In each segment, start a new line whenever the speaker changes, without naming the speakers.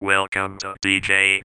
Welcome to DJ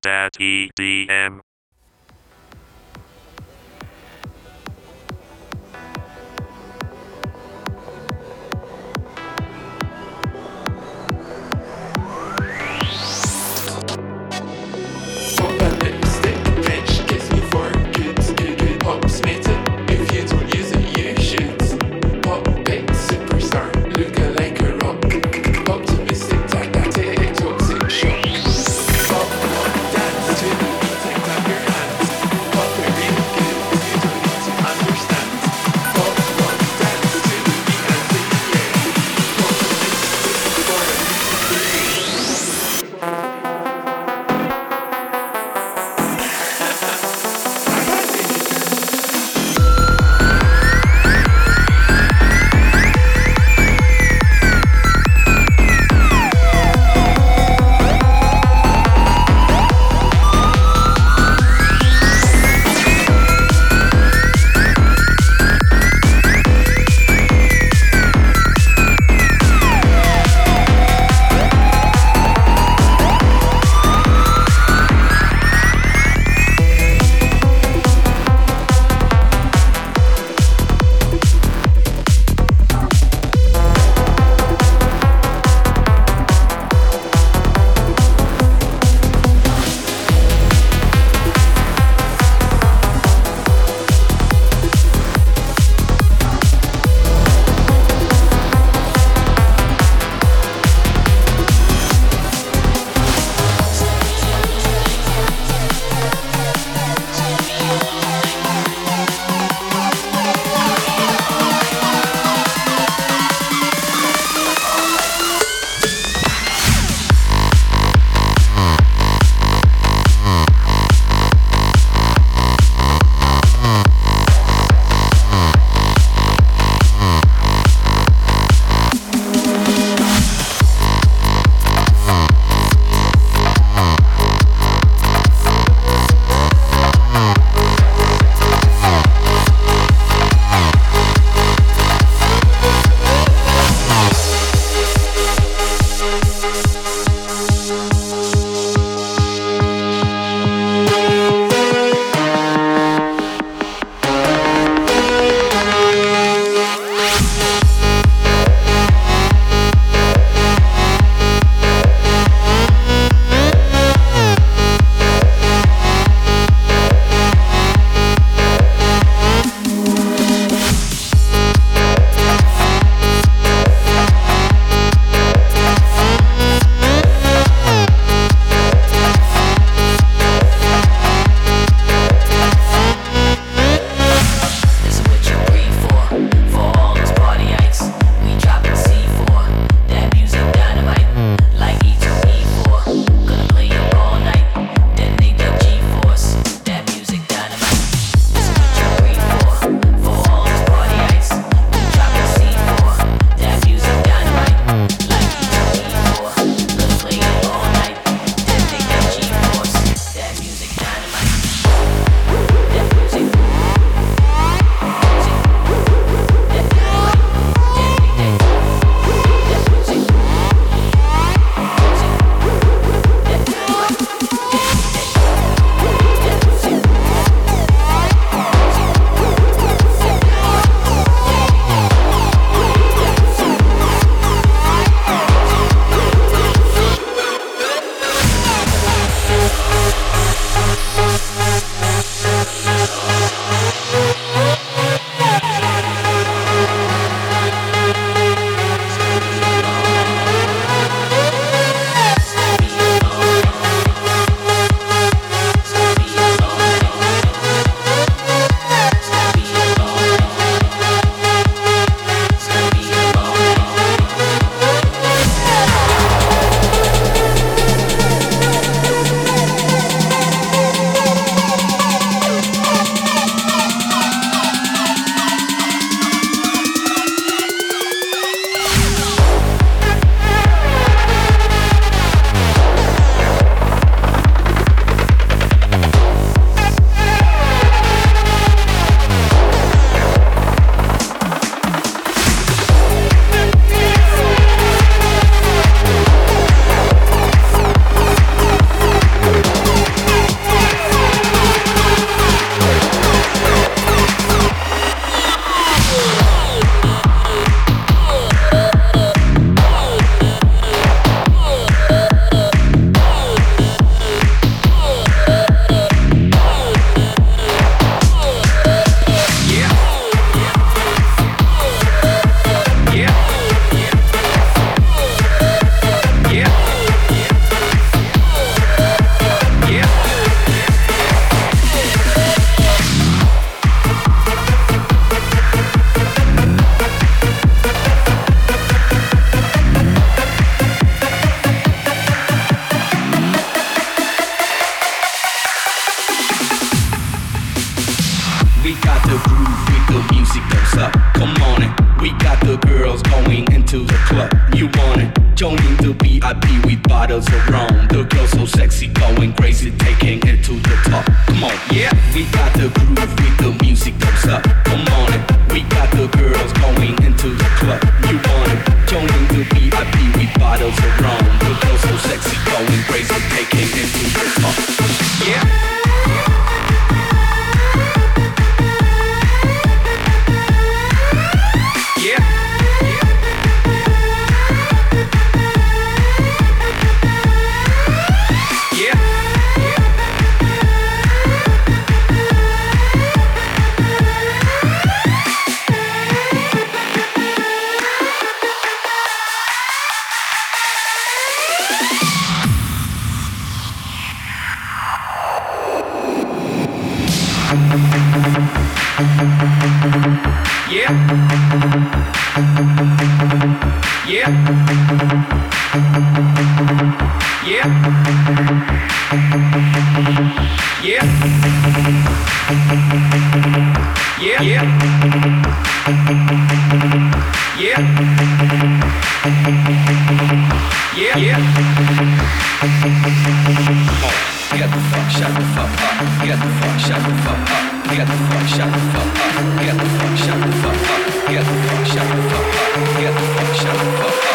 Get the fuck, shut the fuck up.